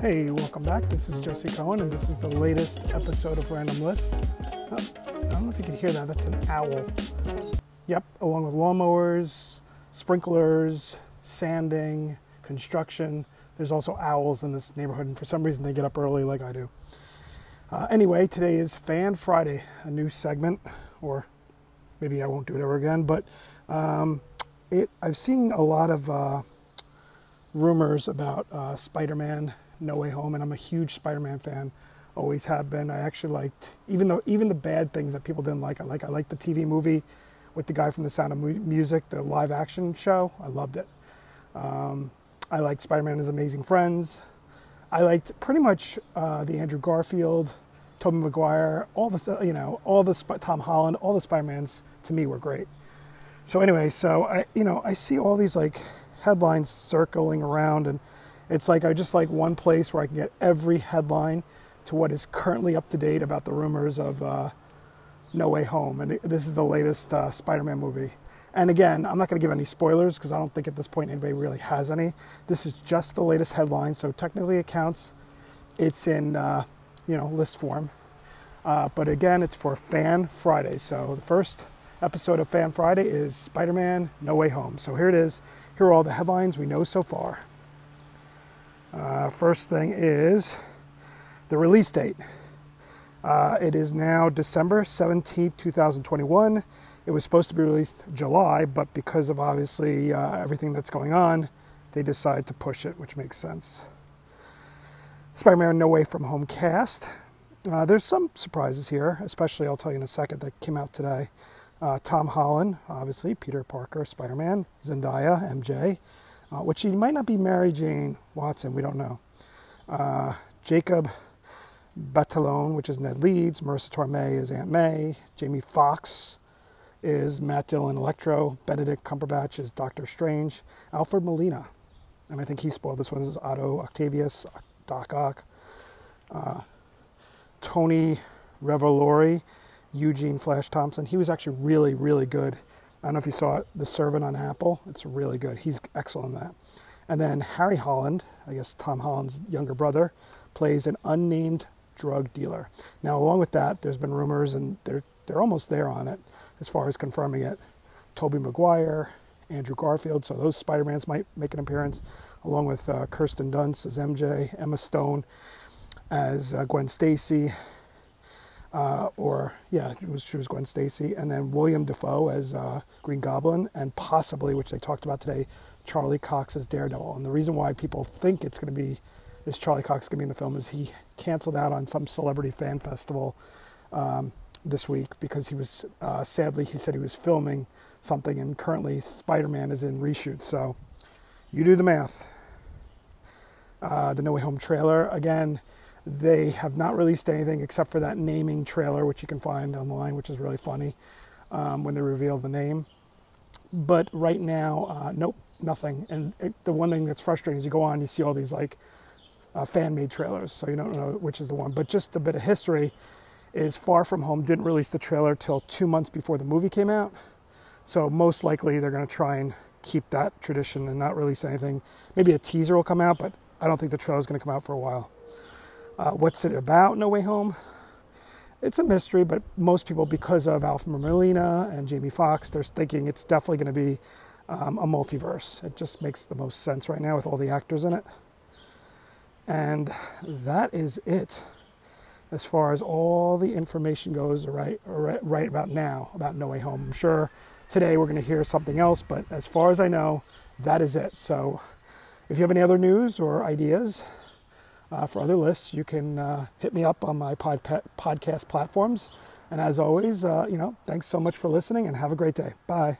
Hey, welcome back. This is Josie Cohen, and this is the latest episode of Random List. Oh, I don't know if you can hear that. That's an owl. Yep, along with lawnmowers, sprinklers, sanding, construction. There's also owls in this neighborhood, and for some reason they get up early like I do. Uh, anyway, today is Fan Friday, a new segment, or maybe I won't do it ever again, but um, it. I've seen a lot of uh, rumors about uh, Spider-Man No Way Home, and I'm a huge Spider-Man fan. Always have been. I actually liked even though even the bad things that people didn't like. I like I liked the TV movie with the guy from The Sound of Music, the live action show. I loved it. Um, I liked Spider-Man and His Amazing Friends. I liked pretty much uh, the Andrew Garfield, Tobey Maguire, all the you know all the Tom Holland, all the Spider-Mans to me were great. So anyway, so I you know I see all these like headlines circling around, and it's like I just like one place where I can get every headline to what is currently up to date about the rumors of uh, No Way Home, and this is the latest uh, Spider-Man movie. And again, I'm not going to give any spoilers because I don't think at this point anybody really has any. This is just the latest headline, so technically it counts. It's in uh, you know list form, uh, but again, it's for Fan Friday. So the first episode of Fan Friday is Spider-Man: No Way Home. So here it is. Here are all the headlines we know so far. Uh, first thing is the release date. Uh, it is now December 17, 2021. It was supposed to be released July, but because of obviously uh, everything that's going on, they decided to push it, which makes sense. Spider Man No Way From Home cast. Uh, there's some surprises here, especially I'll tell you in a second, that came out today. Uh, Tom Holland, obviously, Peter Parker, Spider Man, Zendaya, MJ, uh, which he might not be Mary Jane Watson, we don't know. Uh, Jacob Batalon, which is Ned Leeds, Marisa Tomei is Aunt May, Jamie Foxx is Matt Dillon Electro, Benedict Cumberbatch is Doctor Strange, Alfred Molina, and I think he spoiled this one, is Otto Octavius, Doc Ock, uh, Tony Revolori, Eugene Flash Thompson. He was actually really, really good. I don't know if you saw it, The Servant on Apple. It's really good. He's excellent in that. And then Harry Holland, I guess Tom Holland's younger brother, plays an unnamed drug dealer. Now, along with that, there's been rumors, and they're they're almost there on it as far as confirming it. Tobey Maguire, Andrew Garfield, so those Spider-Mans might make an appearance, along with uh, Kirsten Dunst as MJ, Emma Stone as uh, Gwen Stacy, uh, or yeah, it was she was Gwen Stacy, and then William Dafoe as uh, Green Goblin, and possibly, which they talked about today, Charlie Cox as Daredevil. And the reason why people think it's going to be is Charlie Cox going to be in the film is he canceled out on some celebrity fan festival um, this week because he was uh, sadly he said he was filming something, and currently Spider-Man is in reshoot. So you do the math. Uh, the No Way Home trailer again they have not released anything except for that naming trailer, which you can find online, which is really funny um, when they reveal the name. But right now, uh, nope, nothing. And it, the one thing that's frustrating is you go on, you see all these like uh, fan made trailers, so you don't know which is the one. But just a bit of history is Far From Home didn't release the trailer till two months before the movie came out. So most likely they're going to try and keep that tradition and not release anything. Maybe a teaser will come out, but I don't think the trailer is going to come out for a while. Uh, what's it about, No Way Home? It's a mystery, but most people, because of Alfred Molina and Jamie Foxx, they're thinking it's definitely going to be um, a multiverse. It just makes the most sense right now with all the actors in it. And that is it as far as all the information goes right, right, right about now about No Way Home. I'm sure today we're going to hear something else, but as far as I know, that is it. So if you have any other news or ideas, uh, for other lists, you can uh, hit me up on my pod- podcast platforms. And as always, uh, you know, thanks so much for listening and have a great day. Bye.